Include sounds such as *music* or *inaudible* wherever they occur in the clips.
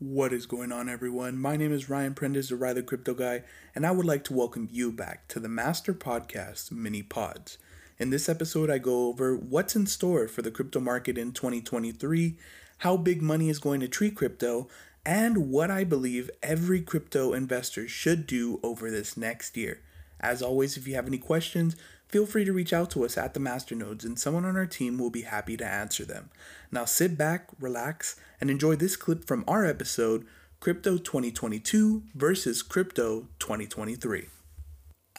What is going on, everyone? My name is Ryan Prentice, the Ry the Crypto Guy, and I would like to welcome you back to the Master Podcast Mini Pods. In this episode, I go over what's in store for the crypto market in 2023, how big money is going to treat crypto, and what I believe every crypto investor should do over this next year. As always, if you have any questions, feel free to reach out to us at the Masternodes, and someone on our team will be happy to answer them. Now sit back, relax, and enjoy this clip from our episode Crypto 2022 versus Crypto 2023.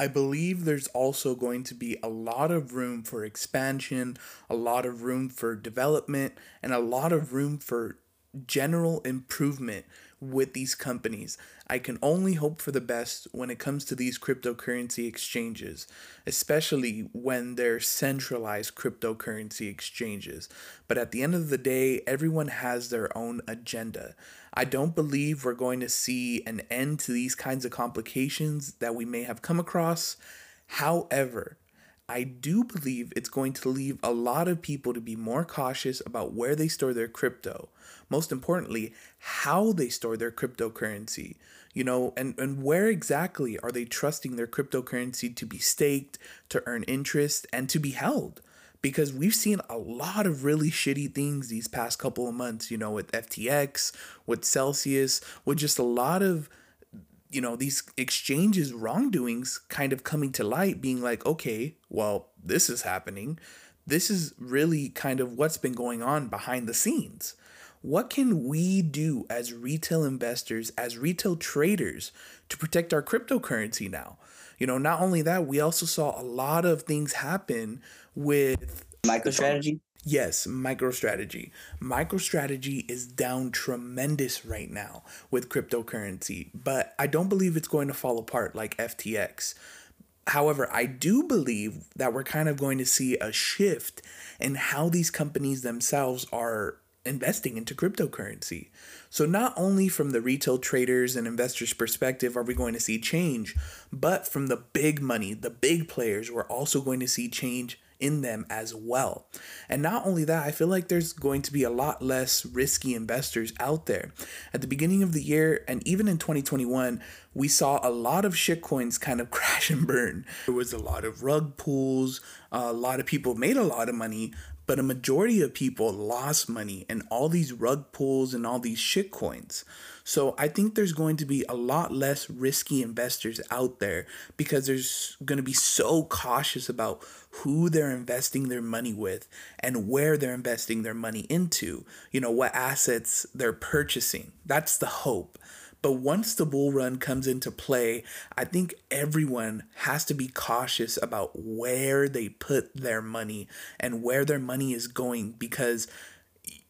I believe there's also going to be a lot of room for expansion, a lot of room for development, and a lot of room for general improvement with these companies. I can only hope for the best when it comes to these cryptocurrency exchanges, especially when they're centralized cryptocurrency exchanges. But at the end of the day, everyone has their own agenda. I don't believe we're going to see an end to these kinds of complications that we may have come across. However, I do believe it's going to leave a lot of people to be more cautious about where they store their crypto. Most importantly, how they store their cryptocurrency. You know, and, and where exactly are they trusting their cryptocurrency to be staked, to earn interest, and to be held? Because we've seen a lot of really shitty things these past couple of months, you know, with FTX, with Celsius, with just a lot of you know these exchanges wrongdoings kind of coming to light being like okay well this is happening. This is really kind of what's been going on behind the scenes. What can we do as retail investors as retail traders to protect our cryptocurrency now? You know not only that we also saw a lot of things happen with MicroStrategy Yes, MicroStrategy. MicroStrategy is down tremendous right now with cryptocurrency, but I don't believe it's going to fall apart like FTX. However, I do believe that we're kind of going to see a shift in how these companies themselves are investing into cryptocurrency. So, not only from the retail traders and investors' perspective are we going to see change, but from the big money, the big players, we're also going to see change in them as well. And not only that, I feel like there's going to be a lot less risky investors out there. At the beginning of the year and even in 2021, we saw a lot of shitcoins kind of *laughs* crash and burn. There was a lot of rug pulls, a lot of people made a lot of money, but a majority of people lost money in all these rug pulls and all these shitcoins. So I think there's going to be a lot less risky investors out there because there's going to be so cautious about who they're investing their money with and where they're investing their money into, you know, what assets they're purchasing. That's the hope. But once the bull run comes into play, I think everyone has to be cautious about where they put their money and where their money is going because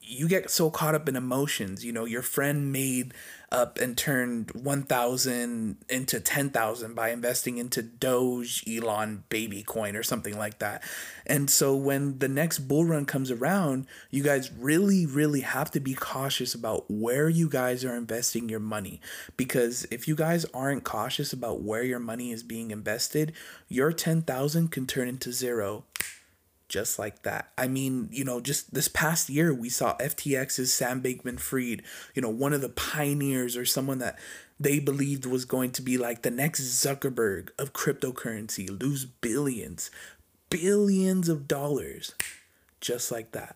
you get so caught up in emotions. You know, your friend made up and turned 1,000 into 10,000 by investing into Doge, Elon, Baby Coin, or something like that. And so when the next bull run comes around, you guys really, really have to be cautious about where you guys are investing your money. Because if you guys aren't cautious about where your money is being invested, your 10,000 can turn into zero just like that. I mean, you know, just this past year, we saw FTX's Sam Bankman Fried, you know, one of the pioneers or someone that they believed was going to be like the next Zuckerberg of cryptocurrency, lose billions, billions of dollars just like that.